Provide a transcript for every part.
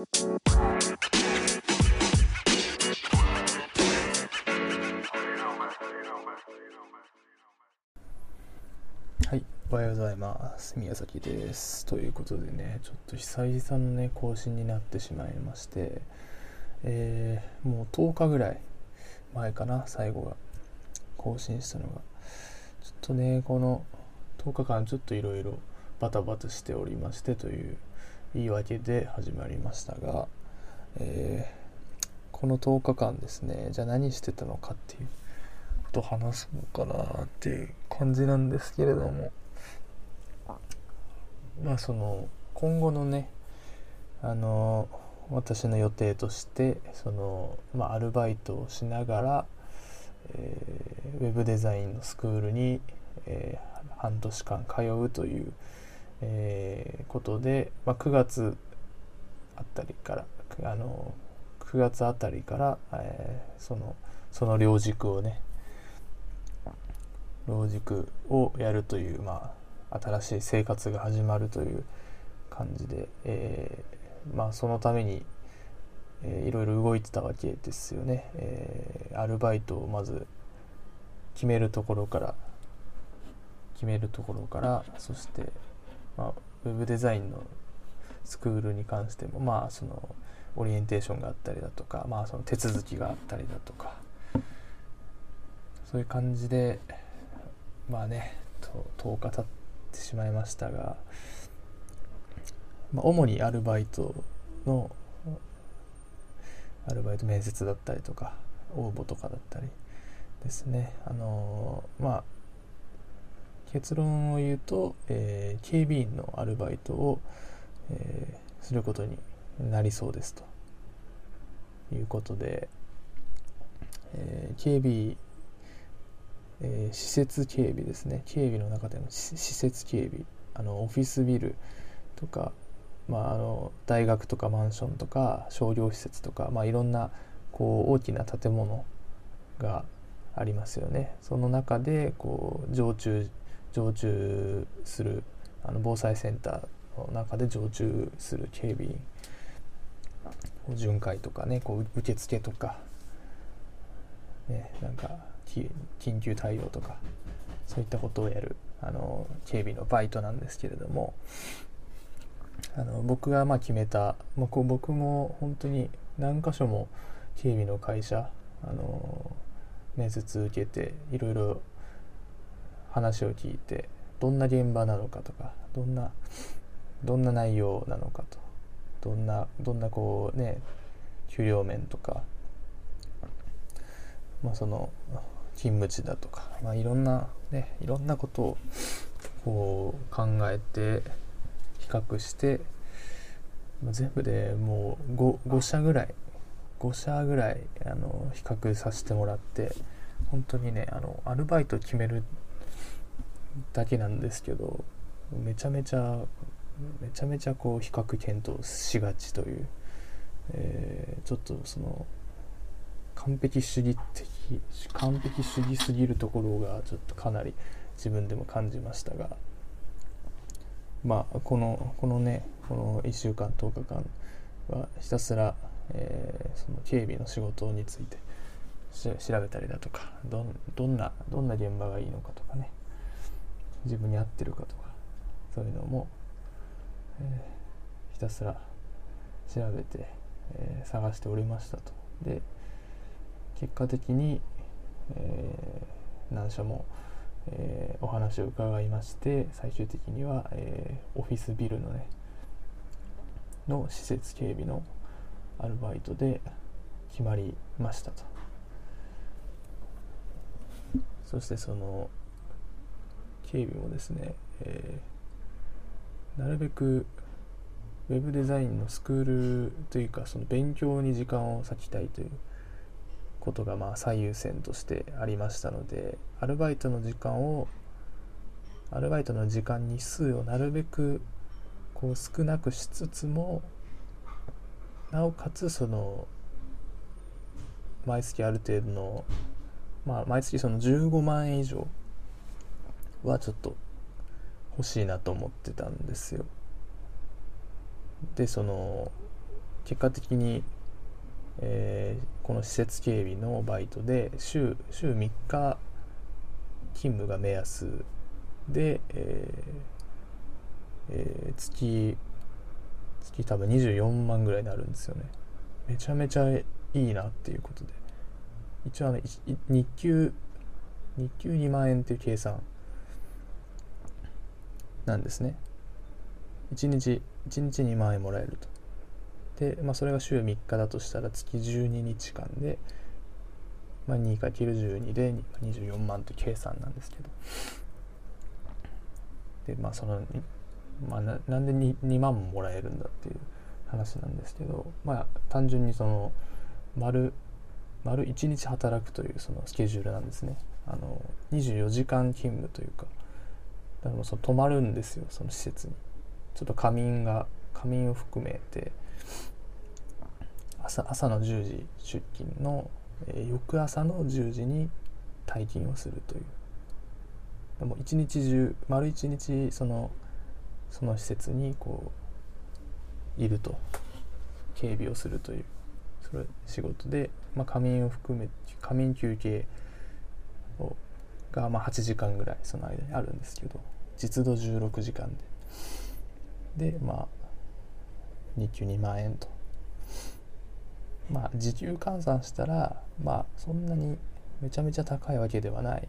はい、おはようございます。宮崎です。ということでね、ちょっと久々のね、更新になってしまいまして、えー、もう10日ぐらい前かな、最後が更新したのが。ちょっとね、この10日間ちょっといろいろバタバタしておりましてという言い訳で始まりましたが、えー、この10日間ですね、じゃあ何してたのかっていうこと話すのかなっていう感じなんですけれどもまあその今後のねあの私の予定としてその、まあ、アルバイトをしながら、えー、ウェブデザインのスクールに、えー、半年間通うという、えー、ことで、まあ、9月あたりからあの9月あたりから、えー、そのその両軸をね老軸をやるという、まあ、新しい生活が始まるという感じで、えー、まあ、そのために、えー、いろいろ動いてたわけですよね、えー、アルバイトをまず決めるところから決めるところからそして、まあ、ウェブデザインのスクールに関してもまあそのオリエンテーションがあったりだとか、まあ、その手続きがあったりだとかそういう感じでまあね10日経ってしまいましたが、まあ、主にアルバイトのアルバイト面接だったりとか応募とかだったりですね。あの、まあ結論を言うと、えー、警備員のアルバイトを、えー、することになりそうですということで、えー、警備えー、施設警備ですね。警備の中での施設警備。あのオフィスビルとか、まあ、あの大学とかマンションとか商業施設とか、まあ、いろんなこう大きな建物がありますよね。その中でこう常駐常駐するあの防災センターの中で常駐する警備員巡回とかねこう受付とか、ね、なんか緊急対応とかそういったことをやるあの警備のバイトなんですけれどもあの僕がまあ決めた、まあ、こう僕も本当に何箇所も警備の会社あの面接受けていろいろ話を聞いてどんな現場なのかとかどんなどんな内容なのかとどんなどんなこうね給料面とかまあその勤務地だとか、まあ、いろんなねいろんなことをこう考えて比較して、まあ、全部でもう 5, 5社ぐらい5社ぐらいあの比較させてもらって本当にねあのアルバイト決めるだけなんですけどめちゃめちゃめちゃめちゃこう比較検討しがちという、えー、ちょっとその完璧主義的完璧主義すぎるところがちょっとかなり自分でも感じましたがまあこのこのねこの1週間10日間はひたすら、えー、その警備の仕事について調べたりだとかどどんなどんな現場がいいのかとかね自分に合ってるかとかそういうのも、えー、ひたすら調べて、えー、探しておりましたと。で結果的に、えー、何社も、えー、お話を伺いまして最終的には、えー、オフィスビルのねの施設警備のアルバイトで決まりましたとそしてその警備もですね、えー、なるべくウェブデザインのスクールというかその勉強に時間を割きたいということがまあ最優先としてありましたのでアルバイトの時間をアルバイトの時間日数をなるべくこう少なくしつつもなおかつその毎月ある程度のまあ毎月その15万円以上はちょっと欲しいなと思ってたんですよ。でその結果的に、えー、この施設警備のバイトで週週3日勤務が目安で、えーえー、月月多分24万ぐらいになるんですよね。めちゃめちゃいいなっていうことで。一応あの日給日給2万円っていう計算なんですね。1日1日2万円もらえると。で、まあ、それが週3日だとしたら月12日間で、まあ、2×12 で24万という計算なんですけど。でまあそのまあ、ななんで 2, 2万ももらえるんだっていう話なんですけどまあ単純にその丸丸1日働くというそのスケジュールなんですね。あの24時間勤務というか。だからその泊まるんですよその施設に。ちょっと仮眠が仮眠を含めて。朝朝の10時出勤の、えー、翌朝の10時に退勤をするという。でも一日中丸一日そのその施設にこういると。警備をするという。それ仕事で、まあ、仮眠を含め仮眠休憩がまあ8時間ぐらいその間にあるんですけど実度16時間で。でまあ日給2万円と。まあ時給換算したらまあそんなにめちゃめちゃ高いわけではない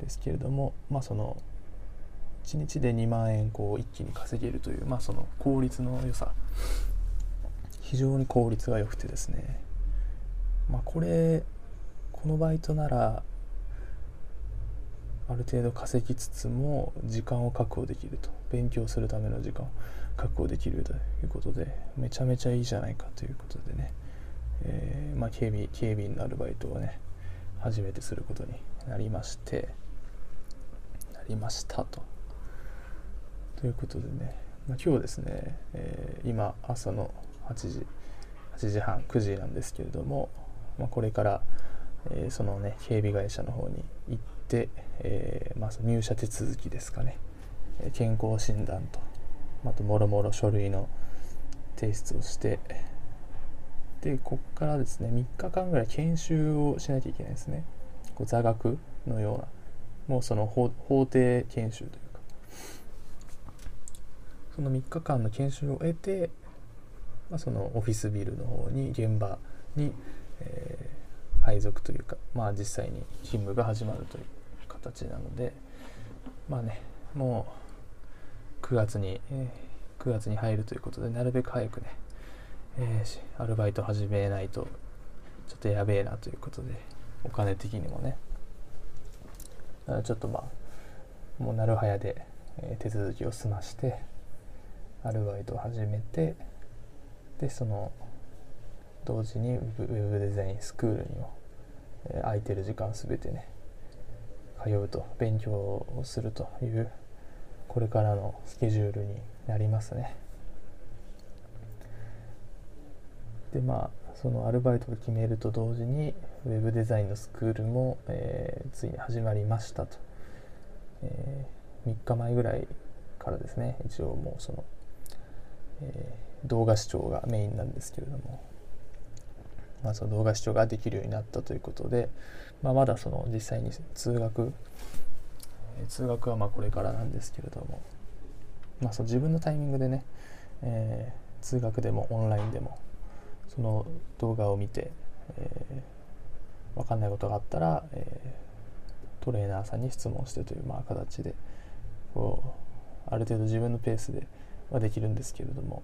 ですけれどもまあその1日で2万円こう一気に稼げるという、まあ、その効率の良さ。非常に効率が良くてですね、まあ、これこのバイトならある程度稼ぎつつも時間を確保できると勉強するための時間を確保できるということでめちゃめちゃいいじゃないかということでね、えー、まあ、警備警備員のアルバイトをね初めてすることになりましてなりましたと。ということでね、まあ、今日ですね、えー、今朝の8時8時半9時なんですけれども、まあ、これから、えー、そのね警備会社の方に行って、えー、まあ、入社手続きですかね。健康診断とあともろもろ書類の提出をしてでこっからですね3日間ぐらい研修をしなきゃいけないですね。こう座学のようなもうその法廷研修というか。その3日間の研修を得て、まあ、そのオフィスビルの方に現場に、えー、配属というか、まあ、実際に勤務が始まるという形なのでまあねもう9月に、えー、9月に入るということでなるべく早くね、えー、アルバイト始めないとちょっとやべえなということでお金的にもね。ちょっとまあもうなるはやで、えー、手続きを済ましてアルバイトを始めてでその同時にウェブデザインスクールにも、えー、空いてる時間全てね通うと勉強をするというこれからのスケジュールになりますね。でまあそのアルバイトを決めると同時にウェブデザインのスクールも、えー、ついに始まりましたと、えー、3日前ぐらいからですね。一応もうそのえー、動画視聴がメインなんですけれども、まあ、その動画視聴ができるようになったということで、まあ、まだその実際に通学、えー、通学はまこれからなんですけれども、まあ、その自分のタイミングでね、えー、通学でもオンラインでもその動画を見て、えー、分かんないことがあったら、え、トレーナーさんに質問してというまあ形でこうある程度自分のペースではできるんですけれども、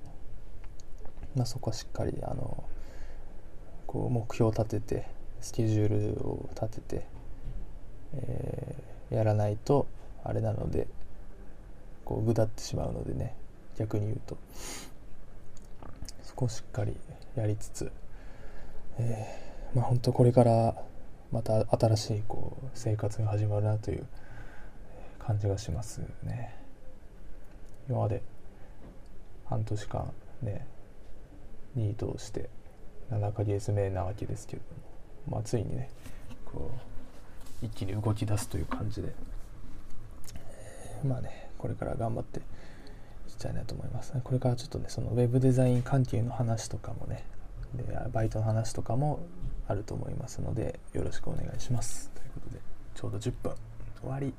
ま、そこはしっかりあのこう目標を立ててスケジュールを立てて、えー、やらないとあれなのでこうぐだってしまうのでね逆に言うとそこをしっかりやりつつ、えー、まあ本当これからまた新しいこう生活が始まるなという感じがしますね。今まで半年間ねニートをして7ヶ月目なわけですけれども、まあ、ついにねこう一気に動き出すという感じで、まあねこれから頑張っていきたいなと思います。これからちょっとねそのウェブデザイン関係の話とかもねでバイトの話とかもあると思いますのでよろしくお願いします。ということでちょうど10分終わり。